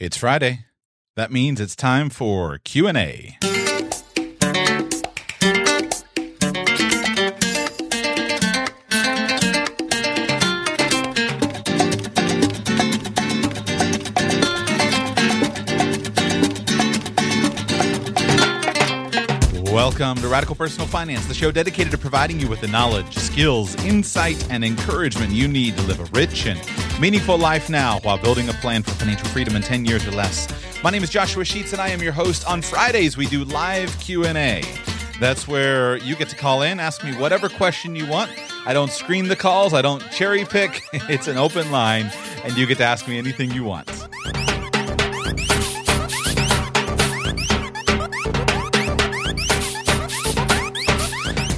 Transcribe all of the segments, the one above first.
It's Friday. That means it's time for Q&A. Welcome to Radical Personal Finance, the show dedicated to providing you with the knowledge, skills, insight, and encouragement you need to live a rich and meaningful life now while building a plan for financial freedom in 10 years or less. My name is Joshua Sheets and I am your host. On Fridays we do live Q&A. That's where you get to call in, ask me whatever question you want. I don't screen the calls, I don't cherry pick. It's an open line and you get to ask me anything you want.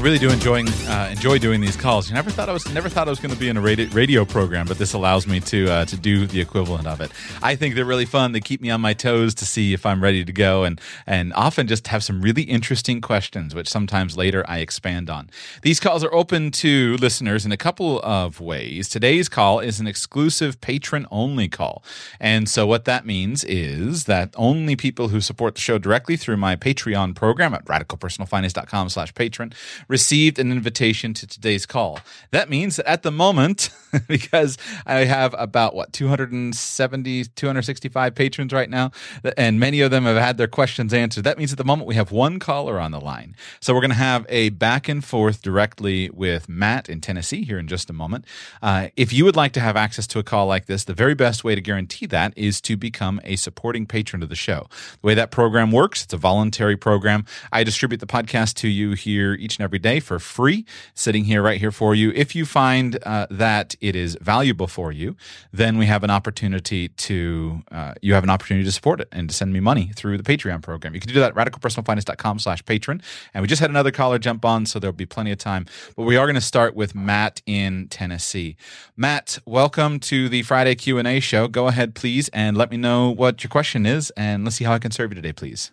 I really do enjoying uh, enjoy doing these calls. You never thought I was never thought I was going to be in a radio, radio program, but this allows me to uh, to do the equivalent of it. I think they're really fun. They keep me on my toes to see if I'm ready to go, and and often just have some really interesting questions, which sometimes later I expand on. These calls are open to listeners in a couple of ways. Today's call is an exclusive patron only call, and so what that means is that only people who support the show directly through my Patreon program at radicalpersonalfinance.com/patron received an invitation to today's call. That means that at the moment, because I have about what 270, 265 patrons right now, and many of them have had their questions answered. That means at the moment we have one caller on the line. So we're going to have a back and forth directly with Matt in Tennessee here in just a moment. Uh, if you would like to have access to a call like this, the very best way to guarantee that is to become a supporting patron of the show. The way that program works, it's a voluntary program. I distribute the podcast to you here each and every day for free, sitting here right here for you. If you find uh, that it is valuable for you, then we have an opportunity to uh, you have an opportunity to support it and to send me money through the Patreon program. You can do that at radicalpersonalfinance.com slash patron. And we just had another caller jump on, so there'll be plenty of time. But we are going to start with Matt in Tennessee. Matt, welcome to the Friday Q&A show. Go ahead, please, and let me know what your question is, and let's see how I can serve you today, please.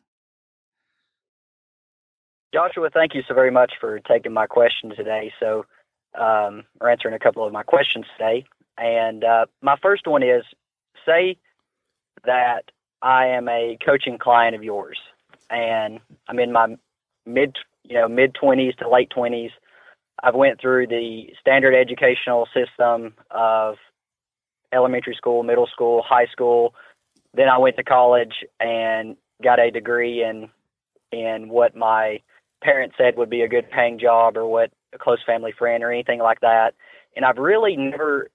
Joshua, thank you so very much for taking my question today. So, um, or answering a couple of my questions today. And uh, my first one is say that I am a coaching client of yours, and I'm in my mid, you know, mid 20s to late 20s. I've went through the standard educational system of elementary school, middle school, high school. Then I went to college and got a degree in in what my parents said would be a good paying job or what a close family friend or anything like that. And I've really never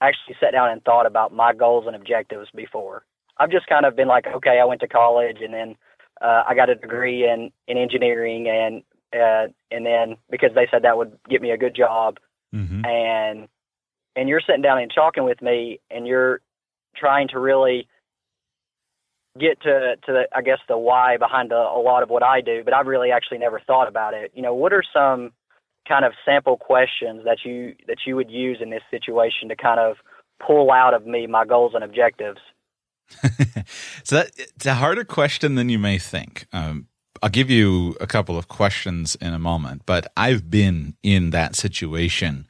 actually sat down and thought about my goals and objectives before. I've just kind of been like, okay, I went to college and then uh, I got a degree in in engineering and uh, and then because they said that would get me a good job mm-hmm. and and you're sitting down and talking with me and you're trying to really get to to the, I guess the why behind a, a lot of what I do, but I've really actually never thought about it. You know, what are some kind of sample questions that you that you would use in this situation to kind of pull out of me my goals and objectives? so that it's a harder question than you may think. Um, I'll give you a couple of questions in a moment, but I've been in that situation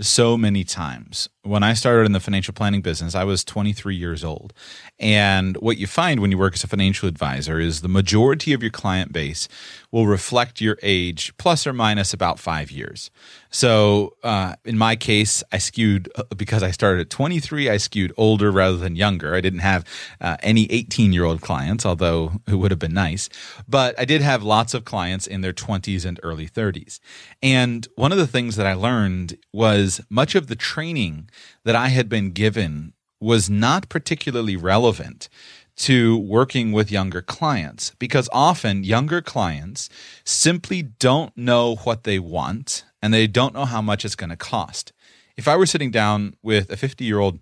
so many times. When I started in the financial planning business, I was 23 years old. And what you find when you work as a financial advisor is the majority of your client base will reflect your age plus or minus about five years. So uh, in my case, I skewed uh, because I started at 23, I skewed older rather than younger. I didn't have uh, any 18 year old clients, although it would have been nice. But I did have lots of clients in their 20s and early 30s. And one of the things that I learned was much of the training that I had been given was not particularly relevant to working with younger clients because often younger clients simply don't know what they want and they don't know how much it's going to cost. If I were sitting down with a 50 year old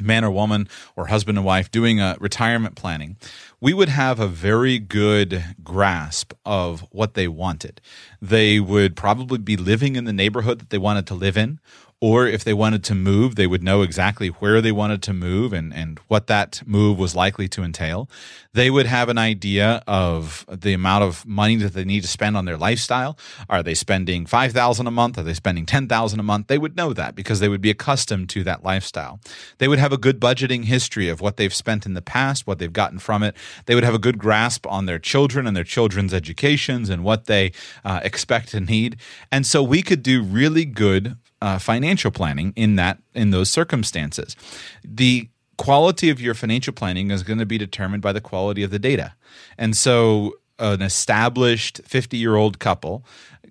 man or woman or husband and wife doing a retirement planning, we would have a very good grasp of what they wanted. They would probably be living in the neighborhood that they wanted to live in, or if they wanted to move, they would know exactly where they wanted to move and, and what that move was likely to entail. They would have an idea of the amount of money that they need to spend on their lifestyle. Are they spending 5000 a month? Are they spending 10000 a month? They would know that because they would be accustomed to that lifestyle. They would have a good budgeting history of what they've spent in the past, what they've gotten from it. They would have a good grasp on their children and their children's educations and what they uh, expect to need. And so we could do really good uh, financial planning in that in those circumstances. The quality of your financial planning is going to be determined by the quality of the data. And so an established 50 year old couple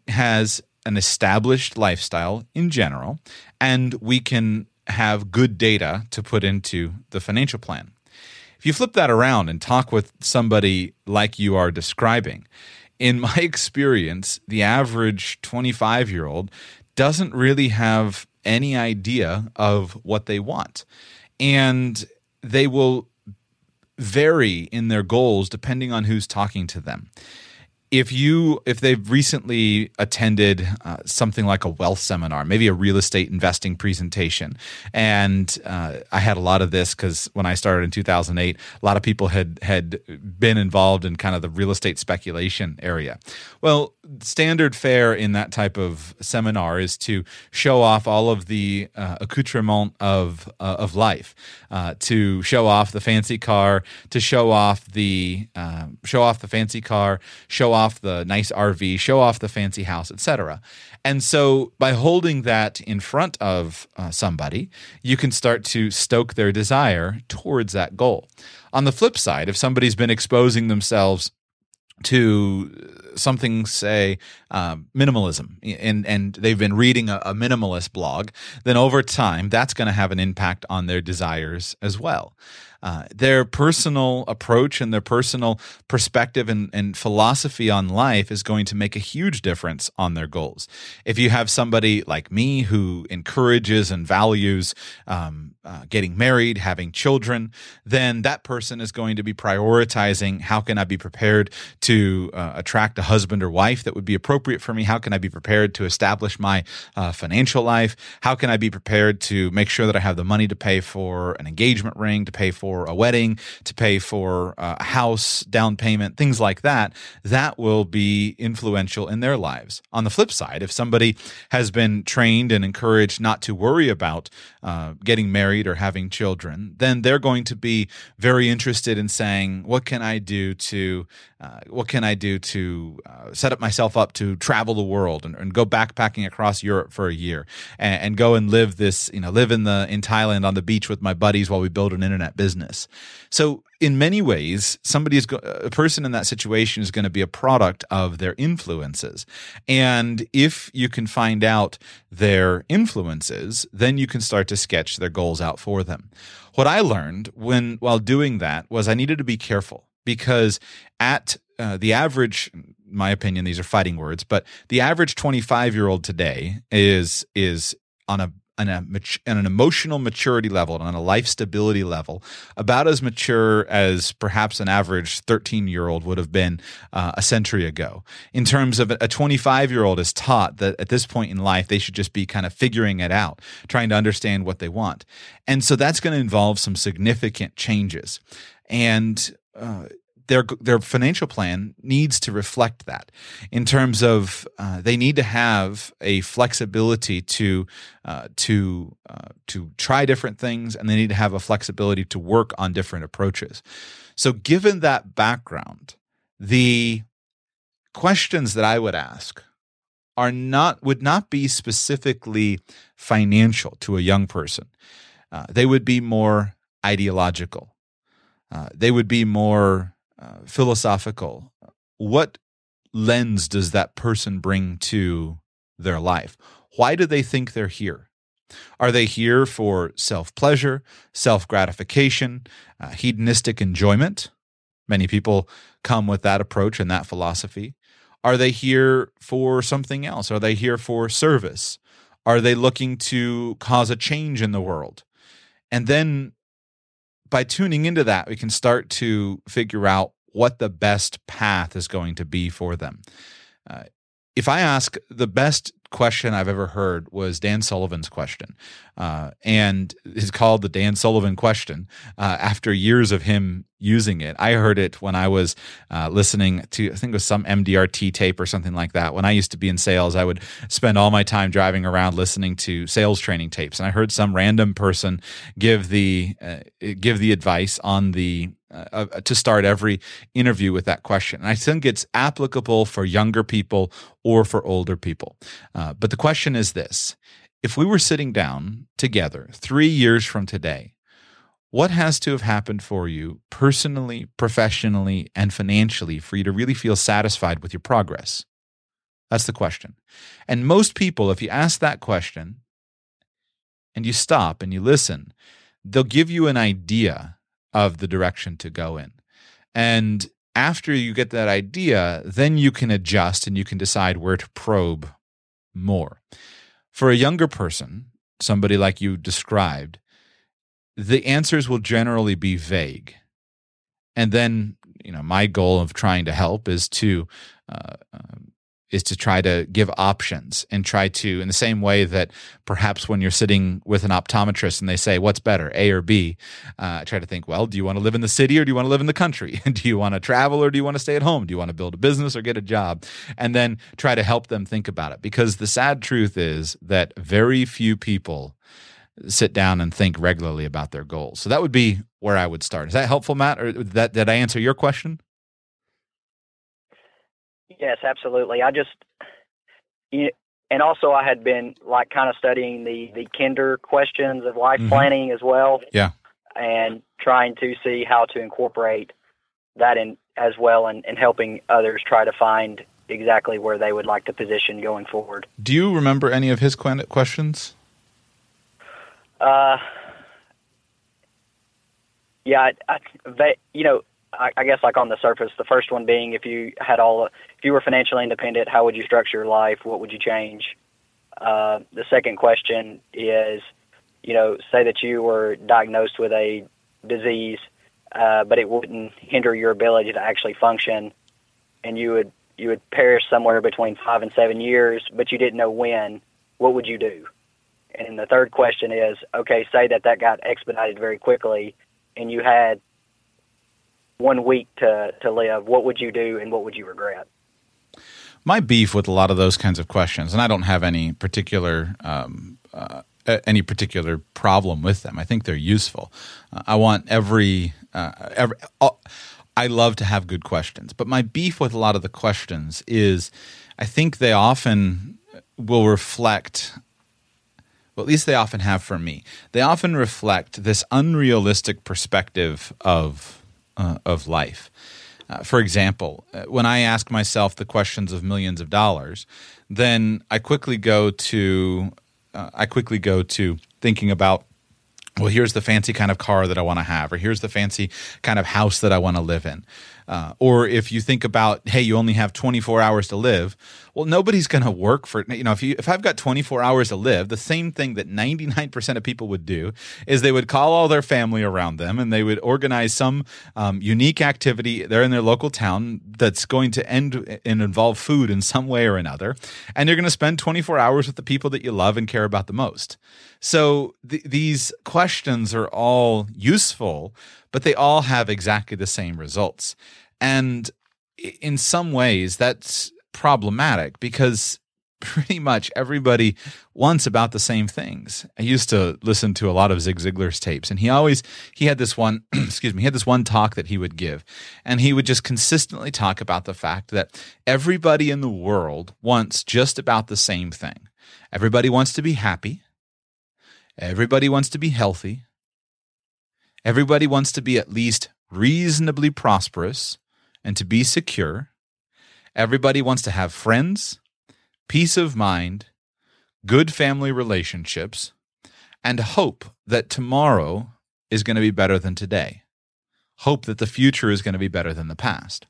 has an established lifestyle in general, and we can have good data to put into the financial plan. If you flip that around and talk with somebody like you are describing, in my experience, the average 25 year old doesn't really have any idea of what they want. And they will vary in their goals depending on who's talking to them. If you if they've recently attended uh, something like a wealth seminar maybe a real estate investing presentation. And uh, i had a lot of this because when i started in 2008 a lot of people had had been involved in kind of the real estate speculation area. Well standard fare in that type of seminar is to show off all of the uh, accoutrement of uh, of life uh, to show off the fancy car to show off the uh, show off the fancy car show off off the nice RV, show off the fancy house, etc. And so by holding that in front of uh, somebody, you can start to stoke their desire towards that goal. On the flip side, if somebody's been exposing themselves to something say um, minimalism and and they've been reading a, a minimalist blog then over time that's going to have an impact on their desires as well uh, their personal approach and their personal perspective and, and philosophy on life is going to make a huge difference on their goals. If you have somebody like me who encourages and values um, uh, getting married, having children, then that person is going to be prioritizing how can I be prepared to uh, attract a husband or wife that would be appropriate for me? How can I be prepared to establish my uh, financial life? How can I be prepared to make sure that I have the money to pay for an engagement ring, to pay for a wedding, to pay for uh, a house, down payment, things like that, that will be influential in their lives. On the flip side, if somebody has been trained and encouraged not to worry about uh, getting married or having children, then they're going to be very interested in saying, "What can I do to uh, what can I do to uh, set up myself up to travel the world and, and, go backpacking across Europe for a year and, and, go and live this, you know, live in the in Thailand on the beach with my buddies while we build an internet business. So in many ways, somebody is go- a person in that situation is going to be a product of their influences, and if you can find out their influences, then you can start to sketch their goals out for them. What I learned when while doing that was I needed to be careful because at uh, the average my opinion these are fighting words but the average 25 year old today is is on a on, a, on an emotional maturity level and on a life stability level about as mature as perhaps an average 13 year old would have been uh, a century ago. In terms of a 25 year old is taught that at this point in life they should just be kind of figuring it out trying to understand what they want. And so that's going to involve some significant changes. And uh, their their financial plan needs to reflect that in terms of uh, they need to have a flexibility to uh, to uh, to try different things and they need to have a flexibility to work on different approaches. So, given that background, the questions that I would ask are not would not be specifically financial to a young person. Uh, they would be more ideological uh, they would be more uh, philosophical. What lens does that person bring to their life? Why do they think they're here? Are they here for self pleasure, self gratification, uh, hedonistic enjoyment? Many people come with that approach and that philosophy. Are they here for something else? Are they here for service? Are they looking to cause a change in the world? And then by tuning into that, we can start to figure out what the best path is going to be for them. Uh, if I ask the best question I've ever heard was Dan Sullivan's question, uh, and it's called the Dan Sullivan question. Uh, after years of him using it, I heard it when I was uh, listening to I think it was some MDRT tape or something like that. When I used to be in sales, I would spend all my time driving around listening to sales training tapes, and I heard some random person give the uh, give the advice on the uh, to start every interview with that question. And I think it's applicable for younger people or for older people. Uh, but the question is this if we were sitting down together three years from today, what has to have happened for you personally, professionally, and financially for you to really feel satisfied with your progress? That's the question. And most people, if you ask that question and you stop and you listen, they'll give you an idea of the direction to go in. And after you get that idea, then you can adjust and you can decide where to probe more. For a younger person, somebody like you described, the answers will generally be vague. And then, you know, my goal of trying to help is to uh, um, is to try to give options and try to, in the same way that perhaps when you're sitting with an optometrist and they say, what's better, A or B? Uh, try to think, well, do you want to live in the city or do you want to live in the country? do you want to travel or do you want to stay at home? Do you want to build a business or get a job? And then try to help them think about it. Because the sad truth is that very few people sit down and think regularly about their goals. So that would be where I would start. Is that helpful, Matt? Or that did I answer your question? Yes, absolutely. I just, you, and also I had been like kind of studying the the Kinder questions of life mm-hmm. planning as well. Yeah, and trying to see how to incorporate that in as well, and, and helping others try to find exactly where they would like to position going forward. Do you remember any of his questions? Uh, yeah, I, I, you know, I, I guess like on the surface, the first one being if you had all, if you were financially independent, how would you structure your life? What would you change? Uh, the second question is, you know, say that you were diagnosed with a disease, uh, but it wouldn't hinder your ability to actually function, and you would you would perish somewhere between five and seven years, but you didn't know when. What would you do? And the third question is, okay, say that that got expedited very quickly, and you had one week to, to live, what would you do and what would you regret? My beef with a lot of those kinds of questions, and I don't have any particular um, uh, any particular problem with them. I think they're useful. Uh, I want every uh, every. Uh, I love to have good questions, but my beef with a lot of the questions is, I think they often will reflect well, at least they often have for me. They often reflect this unrealistic perspective of uh, of life. Uh, for example, uh, when I ask myself the questions of millions of dollars, then I quickly go to uh, I quickly go to thinking about well, here's the fancy kind of car that I want to have, or here's the fancy kind of house that I want to live in. Uh, or if you think about, hey, you only have 24 hours to live, well, nobody's going to work for you know. If you if I've got 24 hours to live, the same thing that 99% of people would do is they would call all their family around them and they would organize some um, unique activity there in their local town that's going to end and involve food in some way or another, and you're going to spend 24 hours with the people that you love and care about the most. So th- these questions are all useful, but they all have exactly the same results. And in some ways, that's problematic because pretty much everybody wants about the same things. I used to listen to a lot of Zig Ziglar's tapes and he always he had this one excuse me, he had this one talk that he would give and he would just consistently talk about the fact that everybody in the world wants just about the same thing. Everybody wants to be happy. Everybody wants to be healthy. Everybody wants to be at least reasonably prosperous and to be secure. Everybody wants to have friends, peace of mind, good family relationships, and hope that tomorrow is going to be better than today. Hope that the future is going to be better than the past.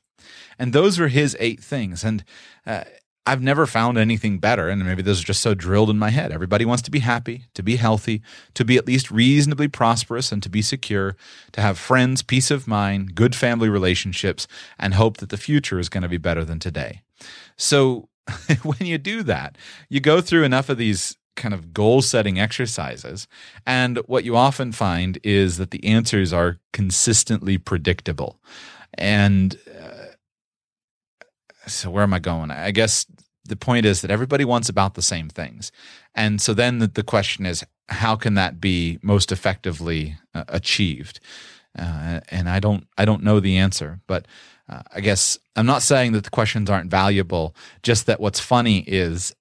And those are his eight things. And uh, I've never found anything better, and maybe this is just so drilled in my head. Everybody wants to be happy, to be healthy, to be at least reasonably prosperous, and to be secure, to have friends, peace of mind, good family relationships, and hope that the future is going to be better than today. So when you do that, you go through enough of these kind of goal setting exercises, and what you often find is that the answers are consistently predictable. And uh, so where am I going? I guess the point is that everybody wants about the same things. And so then the, the question is, how can that be most effectively uh, achieved? Uh, and I don't, I don't know the answer, but uh, I guess I'm not saying that the questions aren't valuable. Just that what's funny is,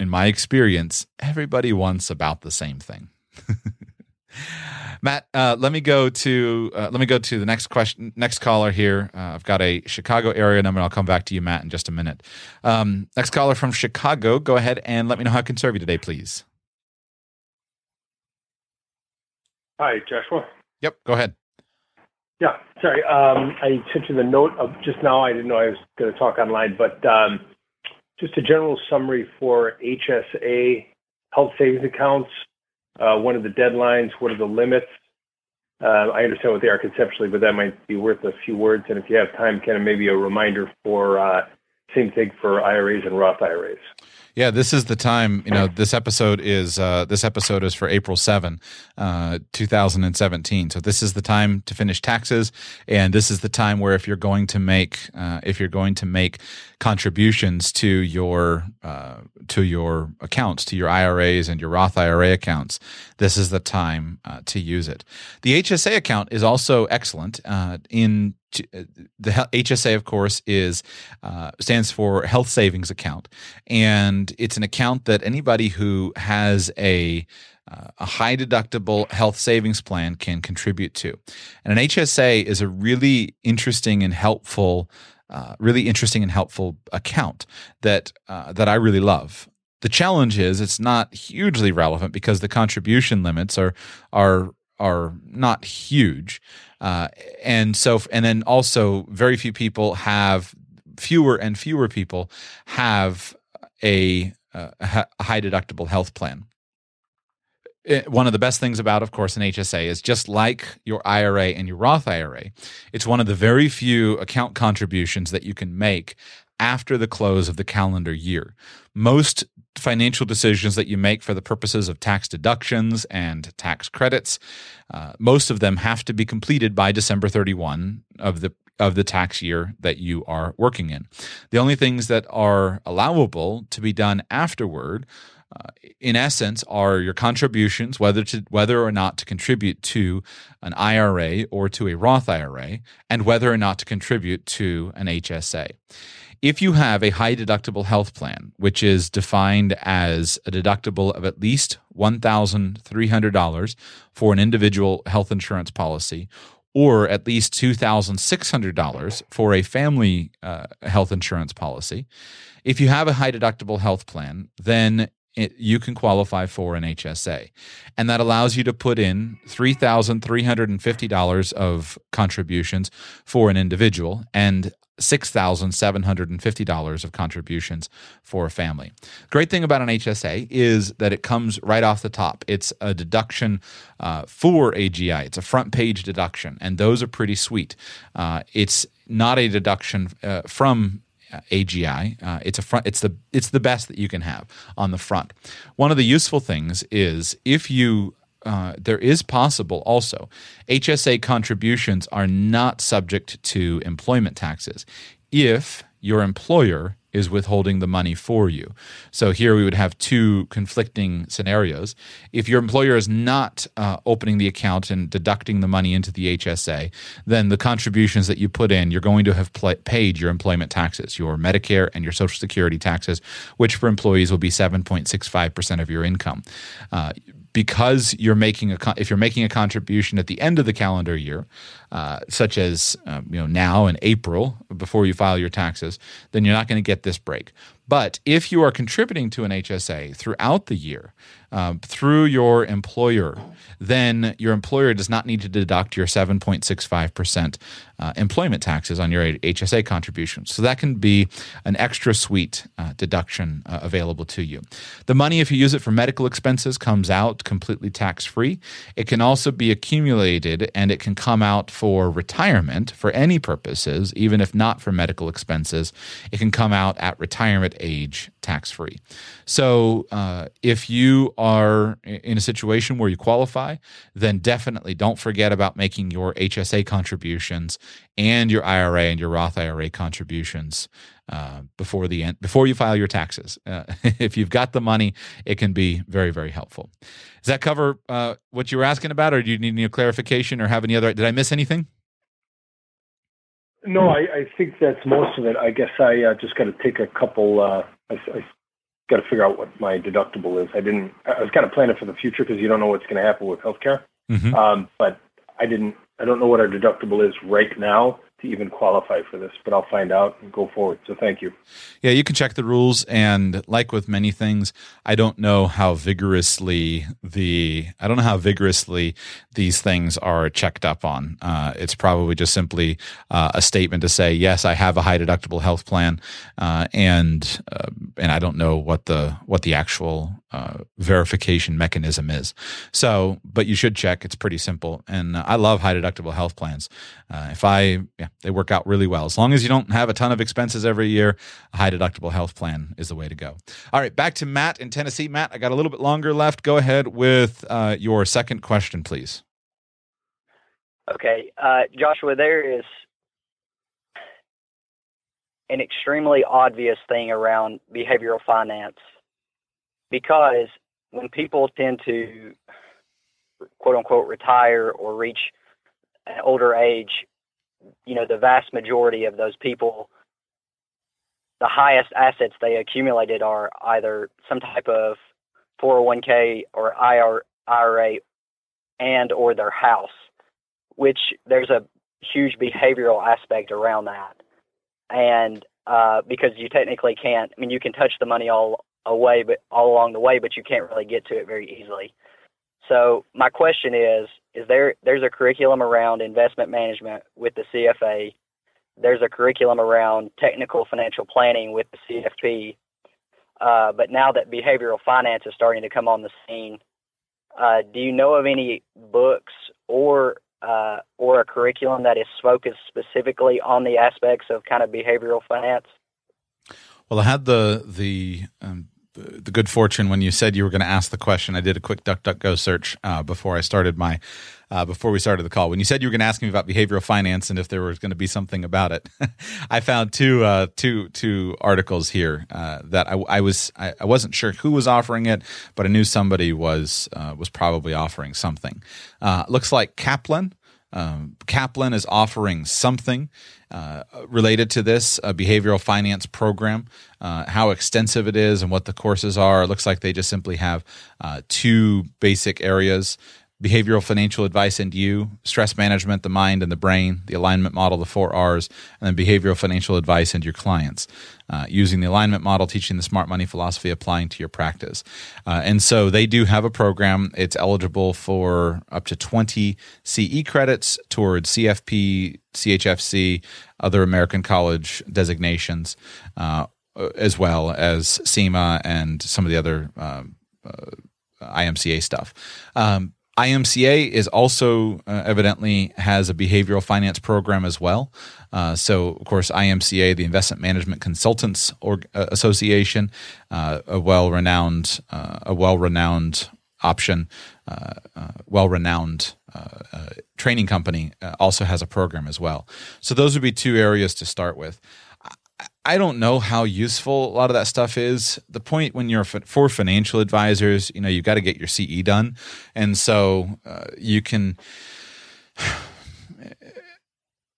in my experience, everybody wants about the same thing. Matt, uh, let me go to uh, let me go to the next question. Next caller here. Uh, I've got a Chicago area number. I'll come back to you, Matt, in just a minute. Um, next caller from Chicago. Go ahead and let me know how I can serve you today, please. Hi, Joshua. Yep. Go ahead. Yeah, sorry. Um, I sent you the note of just now. I didn't know I was going to talk online, but um, just a general summary for HSA health savings accounts uh, what are the deadlines, what are the limits. Uh, I understand what they are conceptually, but that might be worth a few words. And if you have time, kind of maybe a reminder for uh, same thing for IRAs and Roth IRAs. Yeah, this is the time. You know, this episode is uh, this episode is for April seven, uh, two thousand and seventeen. So this is the time to finish taxes, and this is the time where if you're going to make uh, if you're going to make contributions to your uh, to your accounts, to your IRAs and your Roth IRA accounts, this is the time uh, to use it. The HSA account is also excellent uh, the HSA, of course, is uh, stands for Health Savings Account, and it's an account that anybody who has a uh, a high deductible health savings plan can contribute to. And an HSA is a really interesting and helpful, uh, really interesting and helpful account that uh, that I really love. The challenge is it's not hugely relevant because the contribution limits are are are not huge. Uh, and so, and then also, very few people have, fewer and fewer people have a, uh, a high deductible health plan. It, one of the best things about, of course, an HSA is just like your IRA and your Roth IRA, it's one of the very few account contributions that you can make after the close of the calendar year. Most financial decisions that you make for the purposes of tax deductions and tax credits, uh, most of them have to be completed by December 31 of the of the tax year that you are working in. The only things that are allowable to be done afterward uh, in essence are your contributions whether to whether or not to contribute to an IRA or to a Roth IRA and whether or not to contribute to an HSA if you have a high deductible health plan, which is defined as a deductible of at least $1,300 for an individual health insurance policy, or at least $2,600 for a family uh, health insurance policy, if you have a high deductible health plan, then it, you can qualify for an HSA. And that allows you to put in $3,350 of contributions for an individual and $6,750 of contributions for a family. Great thing about an HSA is that it comes right off the top. It's a deduction uh, for AGI, it's a front page deduction, and those are pretty sweet. Uh, it's not a deduction uh, from AGI. Uh, it's a front. It's the it's the best that you can have on the front. One of the useful things is if you uh, there is possible also. HSA contributions are not subject to employment taxes if your employer is withholding the money for you. So here we would have two conflicting scenarios. If your employer is not uh, opening the account and deducting the money into the HSA, then the contributions that you put in, you're going to have pl- paid your employment taxes, your Medicare and your Social Security taxes, which for employees will be 7.65% of your income. Uh, because you're making a if you're making a contribution at the end of the calendar year, uh, such as um, you know now in April before you file your taxes, then you're not going to get this break. But if you are contributing to an HSA throughout the year, uh, through your employer, then your employer does not need to deduct your 7.65% uh, employment taxes on your HSA contributions. So that can be an extra sweet uh, deduction uh, available to you. The money, if you use it for medical expenses, comes out completely tax free. It can also be accumulated and it can come out for retirement for any purposes, even if not for medical expenses. It can come out at retirement age tax free. So uh, if you are in a situation where you qualify, then definitely don't forget about making your HSA contributions and your IRA and your Roth IRA contributions uh, before the end before you file your taxes. Uh, if you've got the money, it can be very very helpful. Does that cover uh, what you were asking about, or do you need any clarification, or have any other? Did I miss anything? No, I, I think that's most of it. I guess I uh, just got to take a couple. Uh, I, I got to figure out what my deductible is. I didn't. I was kind of planning for the future because you don't know what's going to happen with healthcare. Mm-hmm. Um, but I didn't. I don't know what our deductible is right now to even qualify for this, but I'll find out and go forward. So thank you. Yeah, you can check the rules, and like with many things, I don't know how vigorously the I don't know how vigorously these things are checked up on. Uh, it's probably just simply uh, a statement to say yes, I have a high deductible health plan, uh, and uh, and I don't know what the what the actual uh, verification mechanism is. So, but you should check. It's pretty simple, and I love high deductible health plans. Uh, if I yeah, they work out really well. As long as you don't have a ton of expenses every year, a high deductible health plan is the way to go. All right, back to Matt in Tennessee. Matt, I got a little bit longer left. Go ahead with uh, your second question, please. Okay, uh, Joshua, there is an extremely obvious thing around behavioral finance because when people tend to quote unquote retire or reach an older age, you know, the vast majority of those people, the highest assets they accumulated are either some type of 401k or IRA and or their house, which there's a huge behavioral aspect around that. And uh, because you technically can't, I mean, you can touch the money all away, but all along the way, but you can't really get to it very easily. So my question is: Is there there's a curriculum around investment management with the CFA? There's a curriculum around technical financial planning with the CFP. Uh, but now that behavioral finance is starting to come on the scene, uh, do you know of any books or uh, or a curriculum that is focused specifically on the aspects of kind of behavioral finance? Well, I had the the um, the good fortune when you said you were going to ask the question. I did a quick DuckDuckGo search uh, before I started my uh, before we started the call. When you said you were going to ask me about behavioral finance and if there was going to be something about it, I found two uh, two two articles here uh, that I, I was I, I, wasn't sure who was offering it, but I knew somebody was uh, was probably offering something. Uh, looks like Kaplan. Um, Kaplan is offering something uh, related to this a behavioral finance program, uh, how extensive it is and what the courses are. It looks like they just simply have uh, two basic areas behavioral financial advice and you, stress management, the mind and the brain, the alignment model, the four R's, and then behavioral financial advice and your clients. Uh, using the alignment model, teaching the smart money philosophy, applying to your practice. Uh, and so they do have a program. It's eligible for up to 20 CE credits towards CFP, CHFC, other American college designations, uh, as well as CIMA and some of the other um, uh, IMCA stuff. Um, IMCA is also uh, evidently has a behavioral finance program as well. Uh, so, of course, IMCA, the Investment Management Consultants uh, Association, uh, a well-renowned, uh, a well-renowned option, uh, well-renowned training company, also has a program as well. So, those would be two areas to start with. I don't know how useful a lot of that stuff is. The point when you're for financial advisors, you know, you've got to get your CE done, and so uh, you can.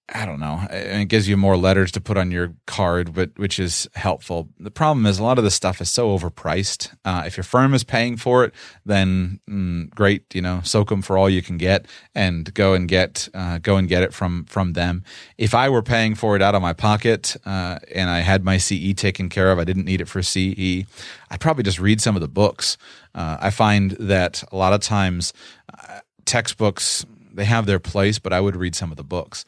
I don't know. It gives you more letters to put on your card, but which is helpful. The problem is a lot of this stuff is so overpriced. Uh, if your firm is paying for it, then mm, great. You know, soak them for all you can get, and go and get uh, go and get it from from them. If I were paying for it out of my pocket uh, and I had my CE taken care of, I didn't need it for CE. I'd probably just read some of the books. Uh, I find that a lot of times uh, textbooks they have their place, but I would read some of the books.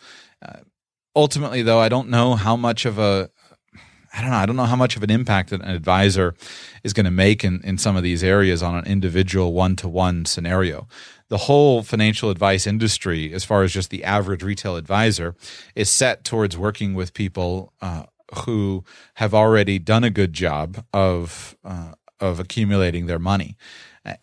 Ultimately, though, I don't know how much of a I don't know. I don't know how much of an impact an advisor is going to make in, in some of these areas on an individual one to one scenario. The whole financial advice industry, as far as just the average retail advisor, is set towards working with people uh, who have already done a good job of uh, of accumulating their money.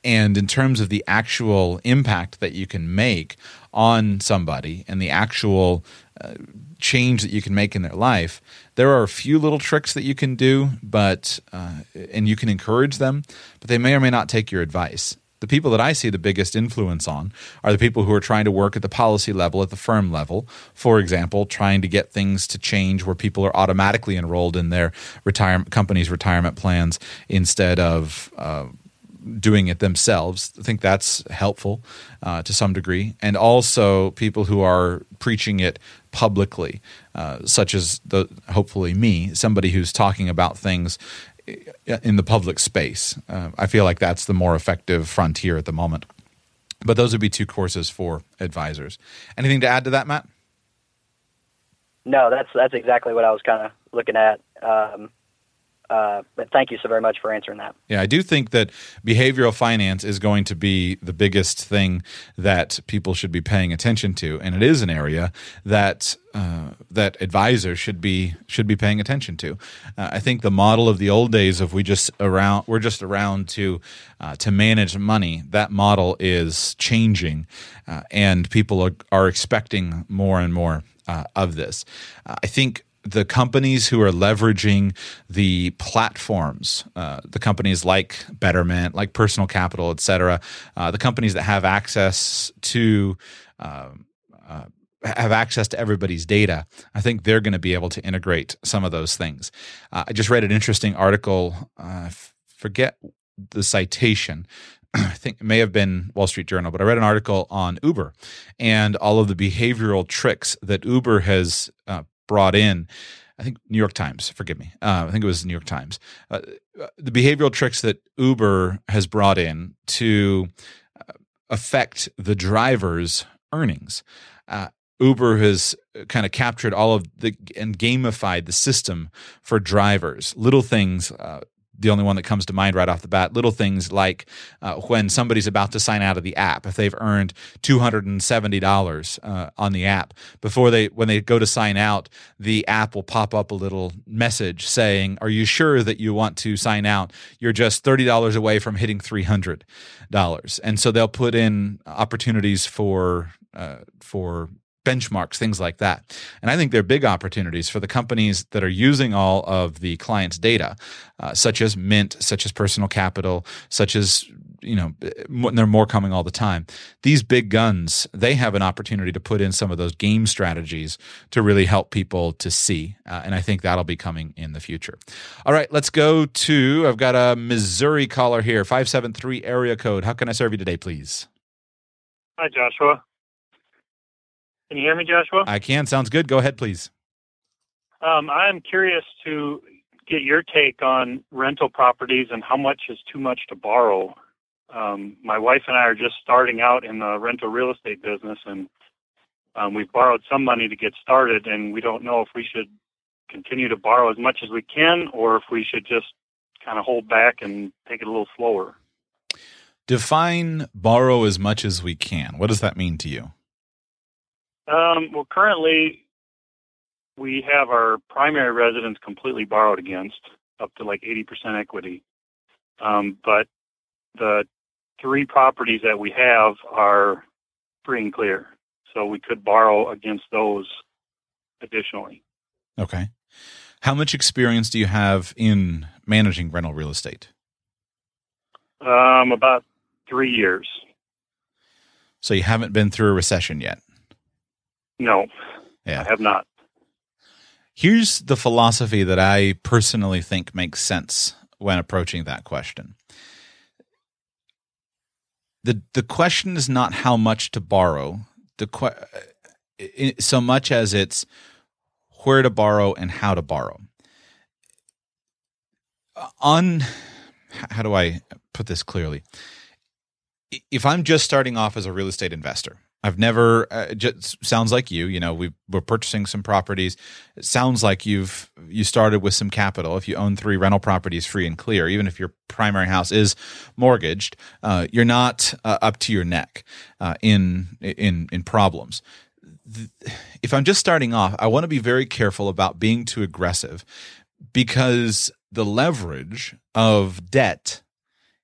And in terms of the actual impact that you can make on somebody and the actual uh, change that you can make in their life, there are a few little tricks that you can do, but uh, and you can encourage them, but they may or may not take your advice. The people that I see the biggest influence on are the people who are trying to work at the policy level, at the firm level. For example, trying to get things to change where people are automatically enrolled in their retirement company's retirement plans instead of uh, doing it themselves. I think that's helpful uh, to some degree. And also people who are preaching it publicly, uh, such as the hopefully me, somebody who's talking about things in the public space. Uh, I feel like that's the more effective frontier at the moment. But those would be two courses for advisors. Anything to add to that, Matt? No, that's that's exactly what I was kind of looking at. Um, uh, but thank you so very much for answering that. Yeah, I do think that behavioral finance is going to be the biggest thing that people should be paying attention to, and it is an area that uh, that advisors should be should be paying attention to. Uh, I think the model of the old days of we just around we're just around to uh, to manage money. That model is changing, uh, and people are, are expecting more and more uh, of this. I think the companies who are leveraging the platforms, uh, the companies like Betterment, like Personal Capital, et cetera, uh, the companies that have access to um, uh, have access to everybody's data, I think they're going to be able to integrate some of those things. Uh, I just read an interesting article. Uh, forget the citation. I think it may have been Wall Street Journal, but I read an article on Uber and all of the behavioral tricks that Uber has uh, brought in. I think New York Times, forgive me. Uh, I think it was New York Times. Uh, the behavioral tricks that Uber has brought in to uh, affect the driver's earnings. Uh, Uber has kind of captured all of the and gamified the system for drivers. Little things, uh, the only one that comes to mind right off the bat. Little things like uh, when somebody's about to sign out of the app, if they've earned two hundred and seventy dollars uh, on the app before they when they go to sign out, the app will pop up a little message saying, "Are you sure that you want to sign out? You're just thirty dollars away from hitting three hundred dollars." And so they'll put in opportunities for uh, for benchmarks, things like that. And I think they're big opportunities for the companies that are using all of the client's data, uh, such as Mint, such as Personal Capital, such as you know, there are more coming all the time. These big guns, they have an opportunity to put in some of those game strategies to really help people to see. Uh, and I think that'll be coming in the future. All right, let's go to, I've got a Missouri caller here, 573 area code. How can I serve you today, please? Hi, Joshua. Can you hear me, Joshua? I can. Sounds good. Go ahead, please. Um, I'm curious to get your take on rental properties and how much is too much to borrow. Um, my wife and I are just starting out in the rental real estate business, and um, we've borrowed some money to get started, and we don't know if we should continue to borrow as much as we can or if we should just kind of hold back and take it a little slower. Define borrow as much as we can. What does that mean to you? Um, well, currently we have our primary residence completely borrowed against, up to like 80% equity. Um, but the three properties that we have are free and clear. So we could borrow against those additionally. Okay. How much experience do you have in managing rental real estate? Um, about three years. So you haven't been through a recession yet? No. Yeah. I have not. Here's the philosophy that I personally think makes sense when approaching that question. The the question is not how much to borrow, the que- uh, so much as it's where to borrow and how to borrow. Uh, on how do I put this clearly? If I'm just starting off as a real estate investor, I've never. Uh, just sounds like you. You know, we we're purchasing some properties. It sounds like you've you started with some capital. If you own three rental properties, free and clear, even if your primary house is mortgaged, uh, you're not uh, up to your neck uh, in in in problems. If I'm just starting off, I want to be very careful about being too aggressive because the leverage of debt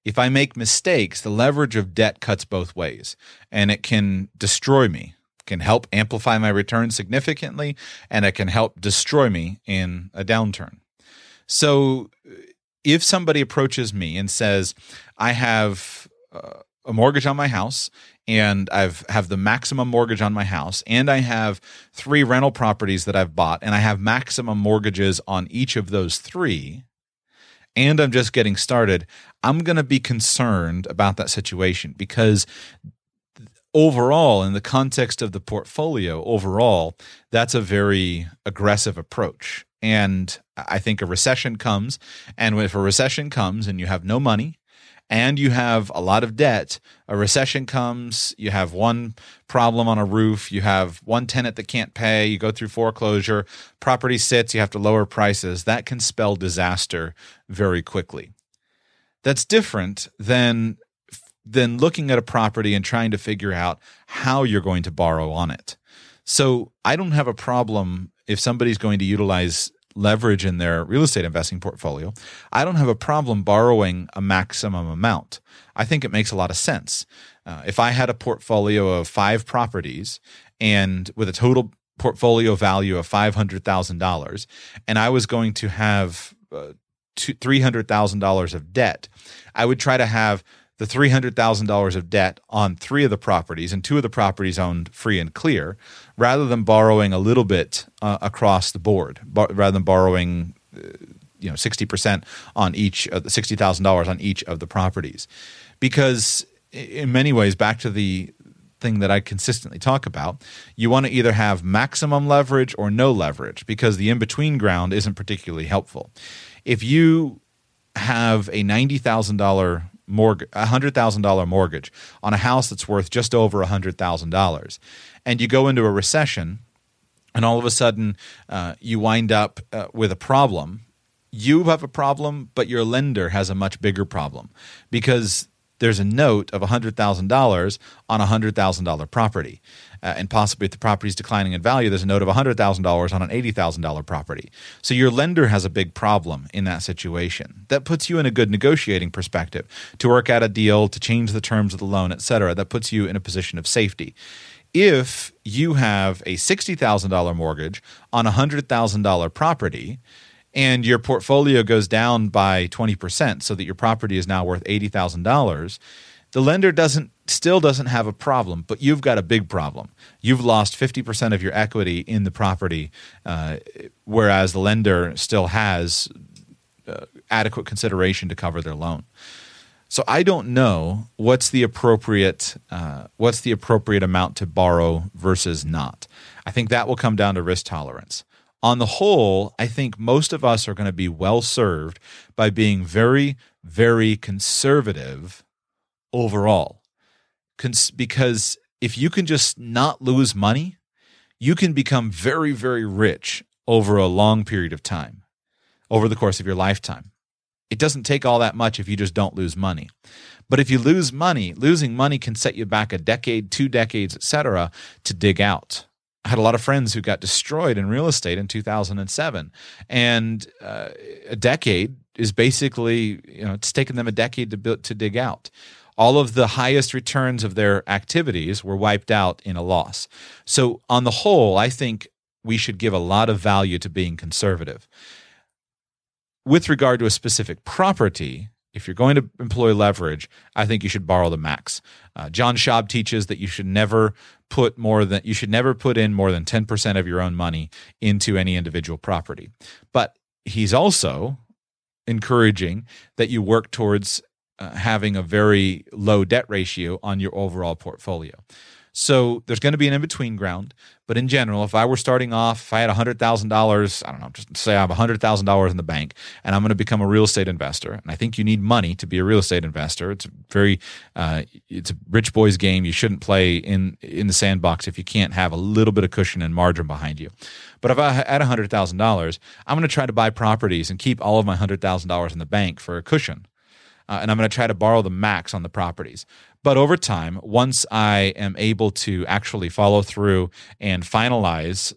if I make mistakes, the leverage of debt cuts both ways and it can destroy me, can help amplify my return significantly, and it can help destroy me in a downturn. So if somebody approaches me and says, I have uh, a mortgage on my house and I've have the maximum mortgage on my house and I have three rental properties that I've bought and I have maximum mortgages on each of those three and I'm just getting started, I'm going to be concerned about that situation because overall, in the context of the portfolio, overall, that's a very aggressive approach. And I think a recession comes, and if a recession comes and you have no money and you have a lot of debt, a recession comes, you have one problem on a roof, you have one tenant that can't pay, you go through foreclosure, property sits, you have to lower prices, that can spell disaster very quickly. That's different than than looking at a property and trying to figure out how you're going to borrow on it. So, I don't have a problem if somebody's going to utilize leverage in their real estate investing portfolio, I don't have a problem borrowing a maximum amount. I think it makes a lot of sense. Uh, if I had a portfolio of five properties and with a total portfolio value of $500,000, and I was going to have uh, $300,000 of debt, I would try to have the $300,000 of debt on three of the properties and two of the properties owned free and clear rather than borrowing a little bit uh, across the board, bar- rather than borrowing uh, you know 60% on each uh, $60,000 on each of the properties. Because in many ways back to the thing that I consistently talk about, you want to either have maximum leverage or no leverage because the in between ground isn't particularly helpful. If you have a $90,000 mortgage, a hundred thousand dollar mortgage on a house that's worth just over a hundred thousand dollars, and you go into a recession, and all of a sudden uh, you wind up uh, with a problem. You have a problem, but your lender has a much bigger problem because there's a note of $100,000 on a $100,000 property. Uh, and possibly if the property is declining in value, there's a note of $100,000 on an $80,000 property. So your lender has a big problem in that situation. That puts you in a good negotiating perspective to work out a deal, to change the terms of the loan, et cetera. That puts you in a position of safety. If you have a $60,000 mortgage on a $100,000 property, and your portfolio goes down by 20% so that your property is now worth $80,000, the lender doesn't still doesn't have a problem, but you've got a big problem. You've lost 50% of your equity in the property, uh, whereas the lender still has uh, adequate consideration to cover their loan. So I don't know what's the appropriate uh, what's the appropriate amount to borrow versus not. I think that will come down to risk tolerance on the whole, I think most of us are going to be well served by being very, very conservative overall. Cons- because if you can just not lose money, you can become very, very rich over a long period of time, over the course of your lifetime. It doesn't take all that much if you just don't lose money. But if you lose money, losing money can set you back a decade, two decades, etc., to dig out. I had a lot of friends who got destroyed in real estate in 2007. And uh, a decade is basically, you know, it's taken them a decade to build, to dig out. All of the highest returns of their activities were wiped out in a loss. So, on the whole, I think we should give a lot of value to being conservative. With regard to a specific property, if you're going to employ leverage, I think you should borrow the max. Uh, John Schaub teaches that you should never put more than you should never put in more than 10% of your own money into any individual property. But he's also encouraging that you work towards uh, having a very low debt ratio on your overall portfolio. So there's going to be an in between ground. But in general, if I were starting off, if I had $100,000, I don't know, just say I have $100,000 in the bank and I'm going to become a real estate investor. And I think you need money to be a real estate investor. It's a very, uh, it's a rich boy's game. You shouldn't play in, in the sandbox if you can't have a little bit of cushion and margin behind you. But if I had $100,000, I'm going to try to buy properties and keep all of my $100,000 in the bank for a cushion. Uh, and I'm going to try to borrow the max on the properties. But over time, once I am able to actually follow through and finalize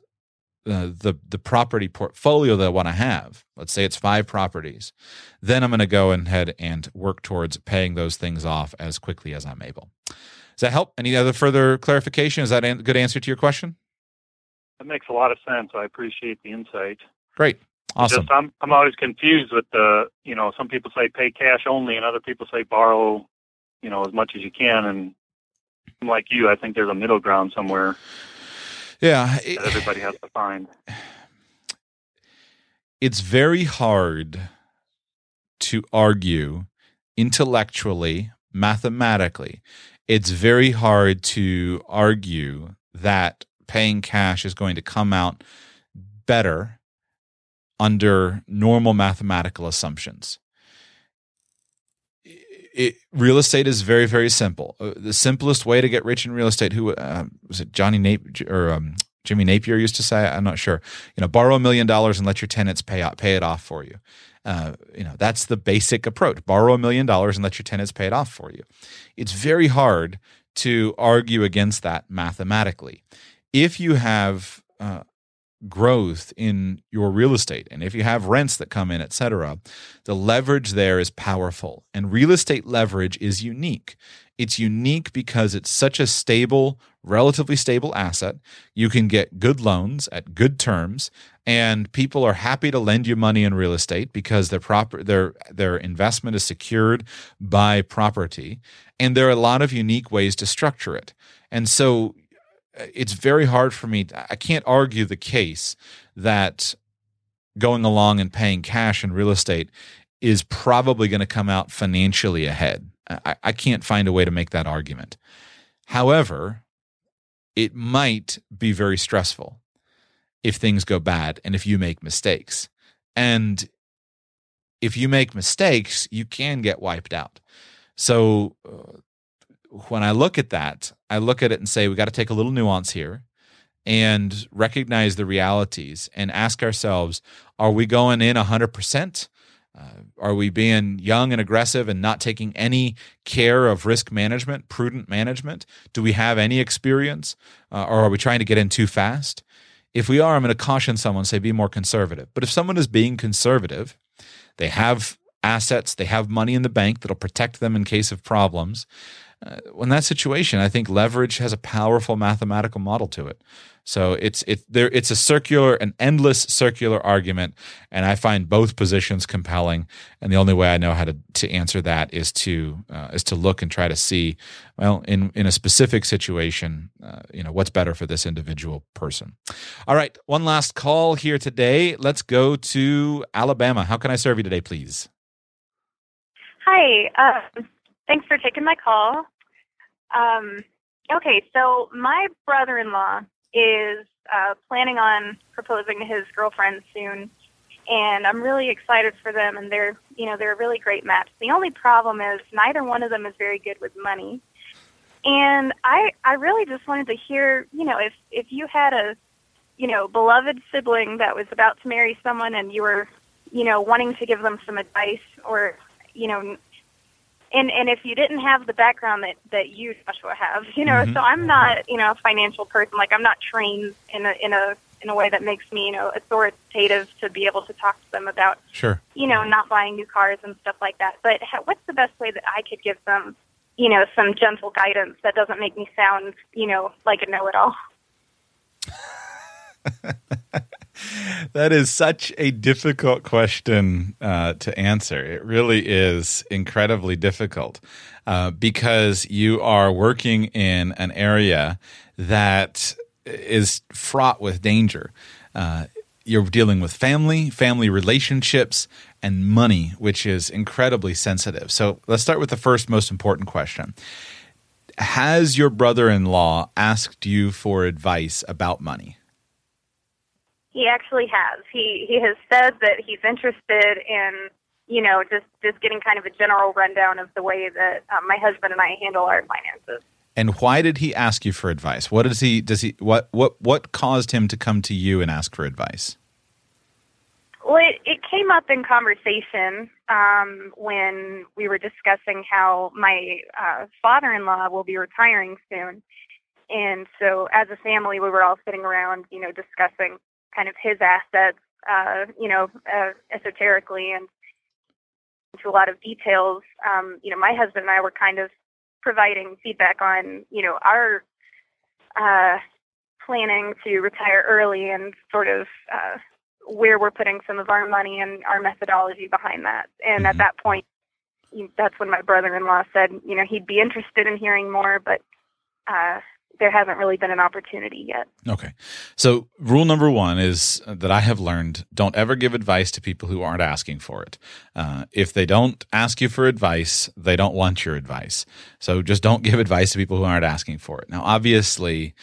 uh, the the property portfolio that I want to have, let's say it's five properties, then I'm going to go ahead and work towards paying those things off as quickly as I'm able. Does that help? Any other further clarification? Is that a good answer to your question? That makes a lot of sense. I appreciate the insight. Great. Awesome. Just, I'm I'm always confused with the you know some people say pay cash only and other people say borrow you know as much as you can. And like you i think there's a middle ground somewhere yeah. it, that everybody has to find. It's very hard to argue intellectually mathematically. It's very hard to argue that paying cash is going to come out better under normal mathematical assumptions it, real estate is very very simple. Uh, the simplest way to get rich in real estate. Who uh, was it? Johnny Napier or um, Jimmy Napier used to say. I'm not sure. You know, borrow a million dollars and let your tenants pay out, pay it off for you. Uh, you know, that's the basic approach. Borrow a million dollars and let your tenants pay it off for you. It's very hard to argue against that mathematically. If you have uh, growth in your real estate. And if you have rents that come in etc the leverage there is powerful. And real estate leverage is unique. It's unique because it's such a stable relatively stable asset. You can get good loans at good terms and people are happy to lend you money in real estate because their proper their their investment is secured by property and there are a lot of unique ways to structure it. And so it's very hard for me. I can't argue the case that going along and paying cash in real estate is probably going to come out financially ahead. I, I can't find a way to make that argument. However, it might be very stressful if things go bad and if you make mistakes. And if you make mistakes, you can get wiped out. So uh, when I look at that, I look at it and say, we got to take a little nuance here and recognize the realities and ask ourselves, are we going in 100%? Uh, are we being young and aggressive and not taking any care of risk management, prudent management? Do we have any experience? Uh, or are we trying to get in too fast? If we are, I'm going to caution someone, say, be more conservative. But if someone is being conservative, they have assets, they have money in the bank that'll protect them in case of problems, uh, in that situation, I think leverage has a powerful mathematical model to it. So it's it there it's a circular, an endless circular argument, and I find both positions compelling. And the only way I know how to, to answer that is to uh, is to look and try to see, well, in in a specific situation, uh, you know, what's better for this individual person. All right, one last call here today. Let's go to Alabama. How can I serve you today, please? Hi. Um, thanks for taking my call. Um, okay, so my brother-in-law is uh, planning on proposing to his girlfriend soon, and I'm really excited for them. And they're, you know, they're a really great match. The only problem is neither one of them is very good with money. And I, I really just wanted to hear, you know, if if you had a, you know, beloved sibling that was about to marry someone, and you were, you know, wanting to give them some advice, or, you know, and and if you didn't have the background that that you Joshua have, you know, mm-hmm. so I'm not you know a financial person. Like I'm not trained in a in a in a way that makes me you know authoritative to be able to talk to them about sure you know not buying new cars and stuff like that. But what's the best way that I could give them you know some gentle guidance that doesn't make me sound you know like a know-it-all? that is such a difficult question uh, to answer. It really is incredibly difficult uh, because you are working in an area that is fraught with danger. Uh, you're dealing with family, family relationships, and money, which is incredibly sensitive. So let's start with the first most important question. Has your brother in law asked you for advice about money? He actually has. He he has said that he's interested in you know just just getting kind of a general rundown of the way that um, my husband and I handle our finances. And why did he ask you for advice? What does he does he what what what caused him to come to you and ask for advice? Well, it, it came up in conversation um, when we were discussing how my uh, father-in-law will be retiring soon, and so as a family, we were all sitting around, you know, discussing kind of his assets, uh, you know, uh, esoterically and into a lot of details. Um, you know, my husband and I were kind of providing feedback on, you know, our uh, planning to retire early and sort of uh, where we're putting some of our money and our methodology behind that. And mm-hmm. at that point, that's when my brother-in-law said, you know, he'd be interested in hearing more, but uh, there hasn't really been an opportunity yet. Okay. So, rule number one is that I have learned don't ever give advice to people who aren't asking for it. Uh, if they don't ask you for advice, they don't want your advice. So, just don't give advice to people who aren't asking for it. Now, obviously,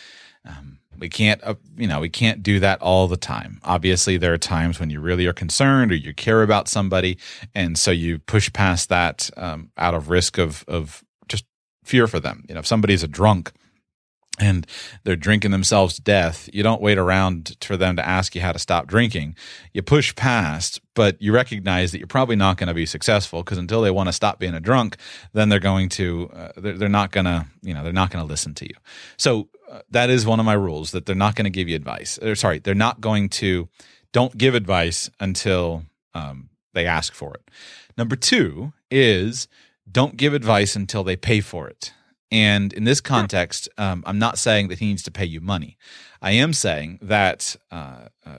um, we can't, uh, you know, we can't do that all the time. Obviously, there are times when you really are concerned or you care about somebody, and so you push past that um, out of risk of of just fear for them. You know, if somebody's a drunk and they're drinking themselves to death, you don't wait around for them to ask you how to stop drinking. You push past, but you recognize that you're probably not going to be successful because until they want to stop being a drunk, then they're going to, uh, they're, they're, not going to, you know, they're not going to listen to you. So uh, that is one of my rules that they're not going to give you advice. Or sorry, they're not going to, don't give advice until um, they ask for it. Number two is don't give advice until they pay for it. And in this context, um, I'm not saying that he needs to pay you money. I am saying that, uh, uh,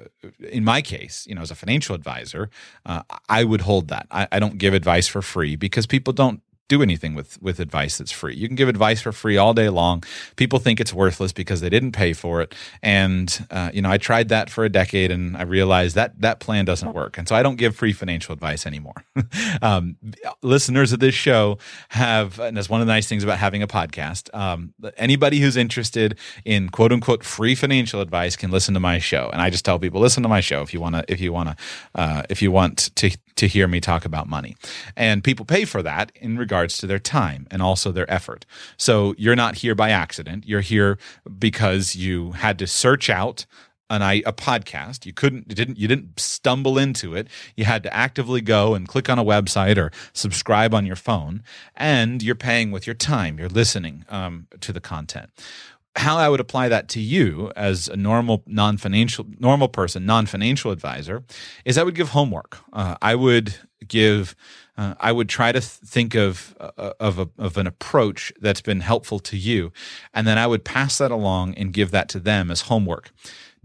in my case, you know, as a financial advisor, uh, I would hold that. I, I, don't give advice for free because people don't do anything with with advice that's free. You can give advice for free all day long. People think it's worthless because they didn't pay for it. And uh, you know, I tried that for a decade, and I realized that that plan doesn't work. And so I don't give free financial advice anymore. um, listeners of this show have, and that's one of the nice things about having a podcast. Um, anybody who's interested in quote unquote free financial advice can listen to my show. And I just tell people, listen to my show if you want to, if you want to, uh, if you want to to hear me talk about money. And people pay for that in regards to their time and also their effort. So you're not here by accident. You're here because you had to search out an, a podcast. You couldn't, you didn't, you didn't stumble into it. You had to actively go and click on a website or subscribe on your phone, and you're paying with your time. You're listening um, to the content how I would apply that to you as a normal non-financial normal person, non-financial advisor, is I would give homework. Uh, I would give. Uh, I would try to th- think of uh, of a, of an approach that's been helpful to you, and then I would pass that along and give that to them as homework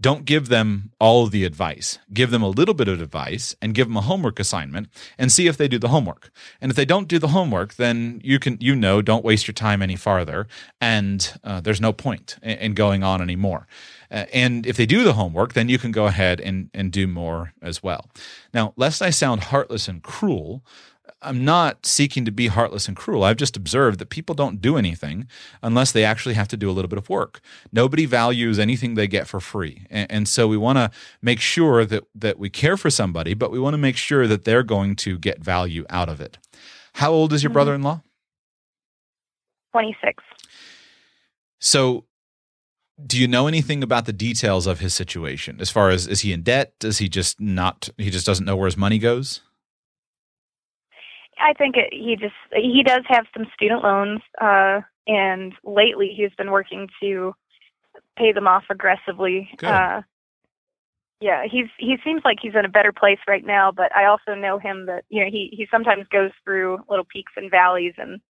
don't give them all the advice. Give them a little bit of advice and give them a homework assignment and see if they do the homework. And if they don't do the homework, then you can you know don't waste your time any farther, and uh, there's no point in, in going on anymore. Uh, and if they do the homework, then you can go ahead and, and do more as well. Now, lest I sound heartless and cruel, I'm not seeking to be heartless and cruel. I've just observed that people don't do anything unless they actually have to do a little bit of work. Nobody values anything they get for free. And, and so we want to make sure that, that we care for somebody, but we want to make sure that they're going to get value out of it. How old is your mm-hmm. brother in law? 26. So do you know anything about the details of his situation as far as is he in debt does he just not he just doesn't know where his money goes I think it, he just he does have some student loans, uh, and lately he's been working to pay them off aggressively. Good. Uh, yeah, he's he seems like he's in a better place right now, but I also know him that you know he he sometimes goes through little peaks and valleys and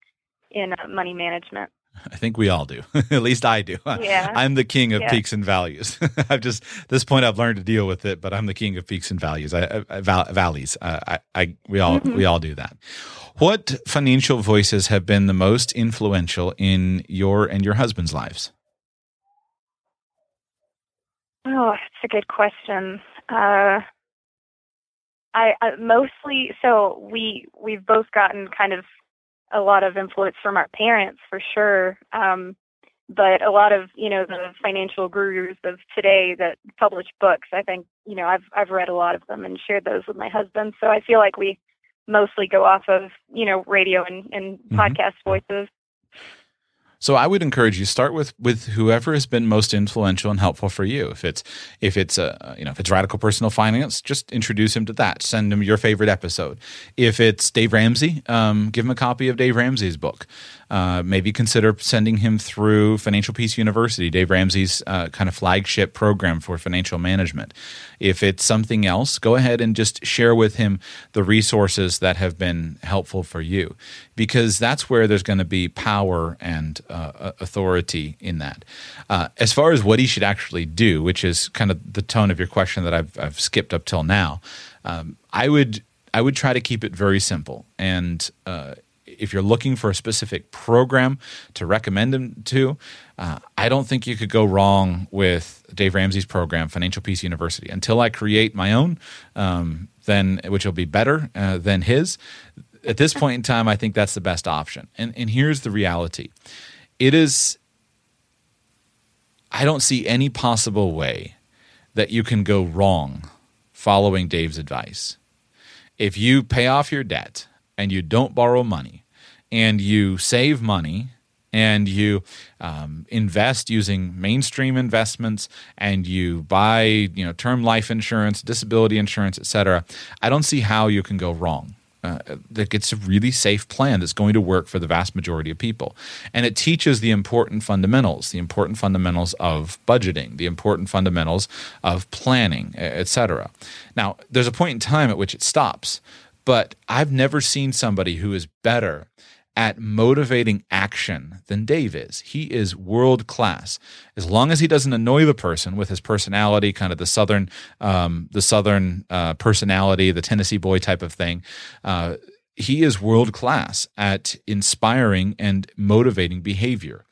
in, in uh, money management. I think we all do. At least I do. Yeah. I'm the king of yeah. peaks and values. I've just this point I've learned to deal with it, but I'm the king of peaks and values. I, I val, valleys. Uh, I, I, we all mm-hmm. we all do that. What financial voices have been the most influential in your and your husband's lives? Oh, it's a good question. Uh, I, I mostly so we we've both gotten kind of a lot of influence from our parents for sure. Um, but a lot of you know the financial gurus of today that publish books, I think you know I've I've read a lot of them and shared those with my husband. So I feel like we mostly go off of you know radio and, and mm-hmm. podcast voices. So I would encourage you start with with whoever has been most influential and helpful for you. If it's if it's a you know if it's radical personal finance, just introduce him to that. Send him your favorite episode. If it's Dave Ramsey, um, give him a copy of Dave Ramsey's book. Uh, maybe consider sending him through Financial Peace University, Dave Ramsey's uh, kind of flagship program for financial management. If it's something else, go ahead and just share with him the resources that have been helpful for you, because that's where there's going to be power and uh, authority in that. Uh, as far as what he should actually do, which is kind of the tone of your question that I've, I've skipped up till now, um, I would I would try to keep it very simple and uh, if you're looking for a specific program to recommend them to, uh, I don't think you could go wrong with Dave Ramsey's program, Financial Peace University. Until I create my own, um, then which will be better uh, than his. At this point in time, I think that's the best option. And and here's the reality: it is. I don't see any possible way that you can go wrong following Dave's advice. If you pay off your debt and you don't borrow money and you save money and you um, invest using mainstream investments and you buy you know term life insurance disability insurance etc i don't see how you can go wrong uh, it's a really safe plan that's going to work for the vast majority of people. And it teaches the important fundamentals, the important fundamentals of budgeting, the important fundamentals of planning, etc. Now, there's a point in time at which it stops, but I've never seen somebody who is better at motivating action than Dave is. He is world class. As long as he doesn't annoy the person with his personality, kind of the southern, um, the southern uh, personality, the Tennessee boy type of thing. Uh, he is world class at inspiring and motivating behavior.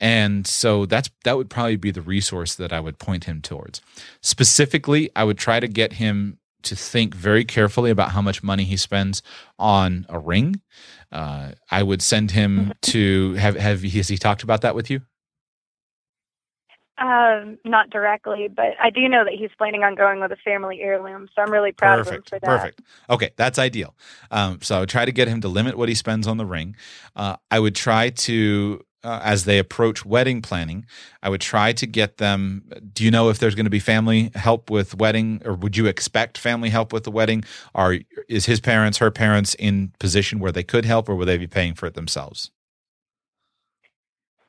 And so that's that would probably be the resource that I would point him towards. Specifically, I would try to get him to think very carefully about how much money he spends on a ring. Uh, I would send him mm-hmm. to have have has he talked about that with you? Um, not directly, but I do know that he's planning on going with a family heirloom, so I'm really proud perfect, of him for that. Perfect. Okay, that's ideal. Um, so I would try to get him to limit what he spends on the ring. Uh, I would try to uh, as they approach wedding planning, I would try to get them. Do you know if there's going to be family help with wedding, or would you expect family help with the wedding? Are is his parents, her parents, in position where they could help, or will they be paying for it themselves?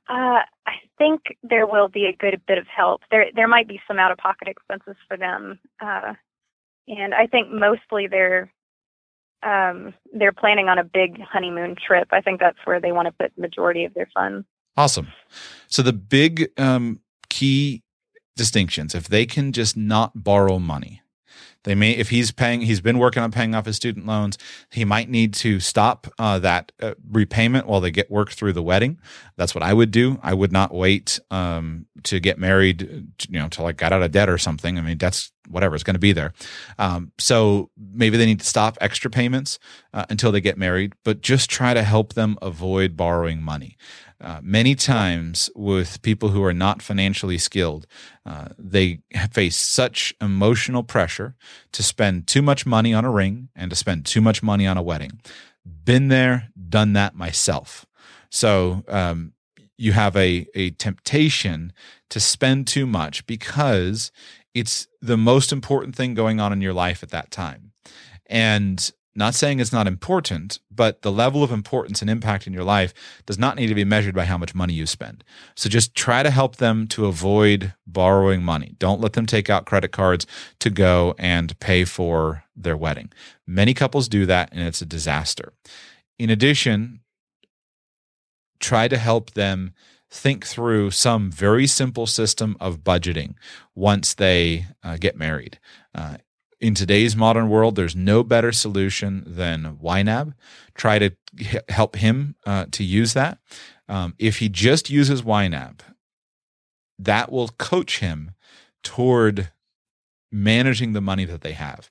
Uh, I think there will be a good bit of help. There, there might be some out of pocket expenses for them, uh, and I think mostly they're um, they're planning on a big honeymoon trip. I think that's where they want to put majority of their funds. Awesome. So the big um, key distinctions, if they can just not borrow money, they may, if he's paying, he's been working on paying off his student loans. He might need to stop uh, that uh, repayment while they get work through the wedding. That's what I would do. I would not wait um, to get married, you know, until I got out of debt or something. I mean, that's whatever is going to be there. Um, so maybe they need to stop extra payments uh, until they get married, but just try to help them avoid borrowing money. Uh, many times with people who are not financially skilled, uh, they face such emotional pressure to spend too much money on a ring and to spend too much money on a wedding. Been there, done that myself. So um, you have a, a temptation to spend too much because it's the most important thing going on in your life at that time. And not saying it's not important, but the level of importance and impact in your life does not need to be measured by how much money you spend. So just try to help them to avoid borrowing money. Don't let them take out credit cards to go and pay for their wedding. Many couples do that and it's a disaster. In addition, try to help them think through some very simple system of budgeting once they uh, get married. Uh, in today's modern world, there's no better solution than YNAB. Try to help him uh, to use that. Um, if he just uses YNAB, that will coach him toward managing the money that they have.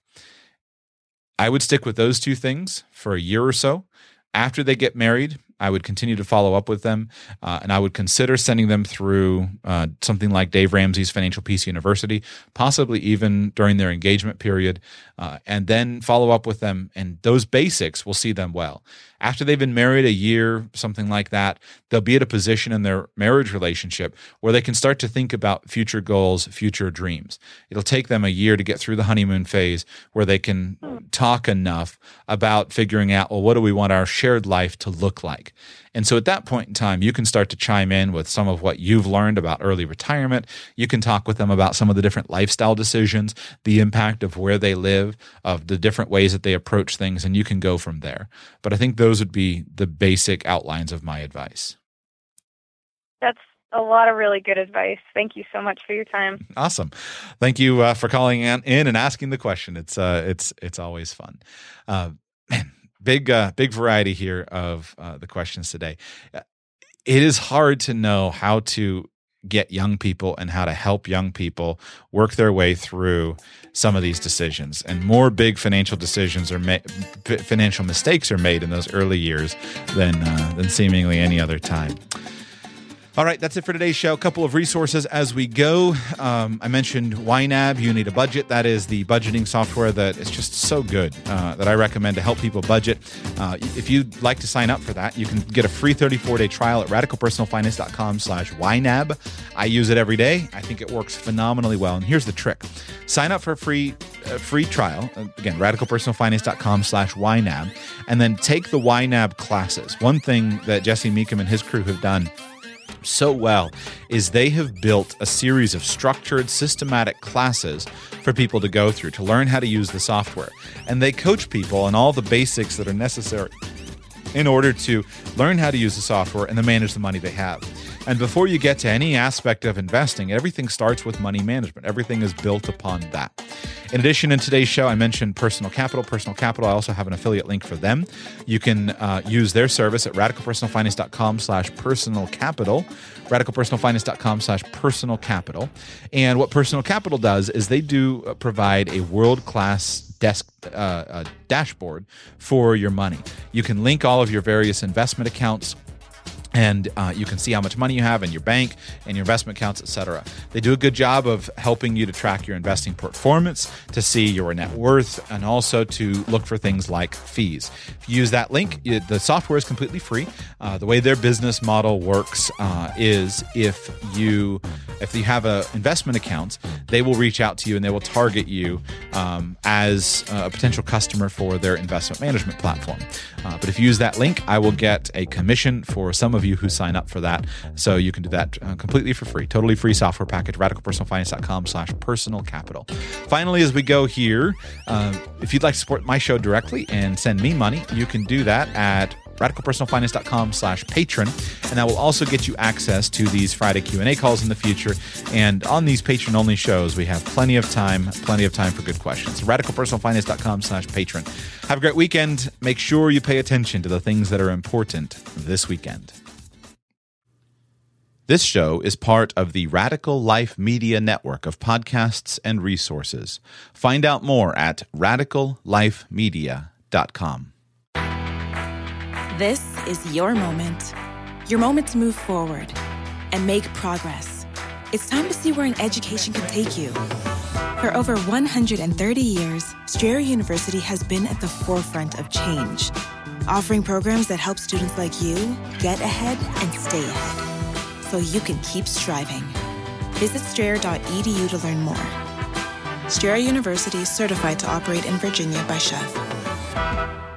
I would stick with those two things for a year or so. After they get married, I would continue to follow up with them, uh, and I would consider sending them through uh, something like Dave Ramsey's Financial Peace University, possibly even during their engagement period, uh, and then follow up with them. And those basics will see them well. After they've been married a year, something like that, they'll be at a position in their marriage relationship where they can start to think about future goals, future dreams. It'll take them a year to get through the honeymoon phase where they can talk enough about figuring out, well, what do we want our shared life to look like? And so at that point in time, you can start to chime in with some of what you've learned about early retirement. You can talk with them about some of the different lifestyle decisions, the impact of where they live, of the different ways that they approach things, and you can go from there. But I think those would be the basic outlines of my advice. That's a lot of really good advice. Thank you so much for your time. Awesome. Thank you uh, for calling in and asking the question. It's uh, it's it's always fun. Uh, man, big uh, big variety here of uh, the questions today. Uh, it is hard to know how to get young people and how to help young people work their way through some of these decisions. And more big financial decisions are made, financial mistakes are made in those early years than uh, than seemingly any other time. All right, that's it for today's show. A couple of resources as we go. Um, I mentioned YNAB, You Need a Budget. That is the budgeting software that is just so good uh, that I recommend to help people budget. Uh, if you'd like to sign up for that, you can get a free 34-day trial at radicalpersonalfinance.com slash YNAB. I use it every day. I think it works phenomenally well. And here's the trick. Sign up for a free uh, free trial. Again, radicalpersonalfinance.com slash YNAB. And then take the YNAB classes. One thing that Jesse Mecham and his crew have done so well is they have built a series of structured, systematic classes for people to go through to learn how to use the software. And they coach people on all the basics that are necessary in order to learn how to use the software and to manage the money they have. And before you get to any aspect of investing, everything starts with money management. Everything is built upon that. In addition, in today's show, I mentioned Personal Capital. Personal Capital, I also have an affiliate link for them. You can uh, use their service at radicalpersonalfinance.com slash personal capital, radicalpersonalfinance.com slash personal capital. And what Personal Capital does is they do uh, provide a world-class desk uh, dashboard for your money. You can link all of your various investment accounts and uh, you can see how much money you have in your bank and your investment accounts etc they do a good job of helping you to track your investing performance to see your net worth and also to look for things like fees. If you use that link the software is completely free. Uh, the way their business model works uh, is if you if you have an investment account they will reach out to you and they will target you um, as a potential customer for their investment management platform. Uh, but if you use that link i will get a commission for some of of you who sign up for that. So you can do that uh, completely for free. Totally free software package, radicalpersonalfinance.com slash personal capital. Finally, as we go here, uh, if you'd like to support my show directly and send me money, you can do that at radicalpersonalfinance.com slash patron. And that will also get you access to these friday q&a calls in the future. And on these patron only shows we have plenty of time plenty of time for good questions. Radicalpersonalfinance.com slash patron. Have a great weekend. Make sure you pay attention to the things that are important this weekend this show is part of the Radical Life Media Network of podcasts and resources. Find out more at radicallifemedia.com. This is your moment. Your moment to move forward and make progress. It's time to see where an education can take you. For over 130 years, Strayer University has been at the forefront of change, offering programs that help students like you get ahead and stay ahead so you can keep striving. Visit strayer.edu to learn more. Strayer University is certified to operate in Virginia by SCHEV.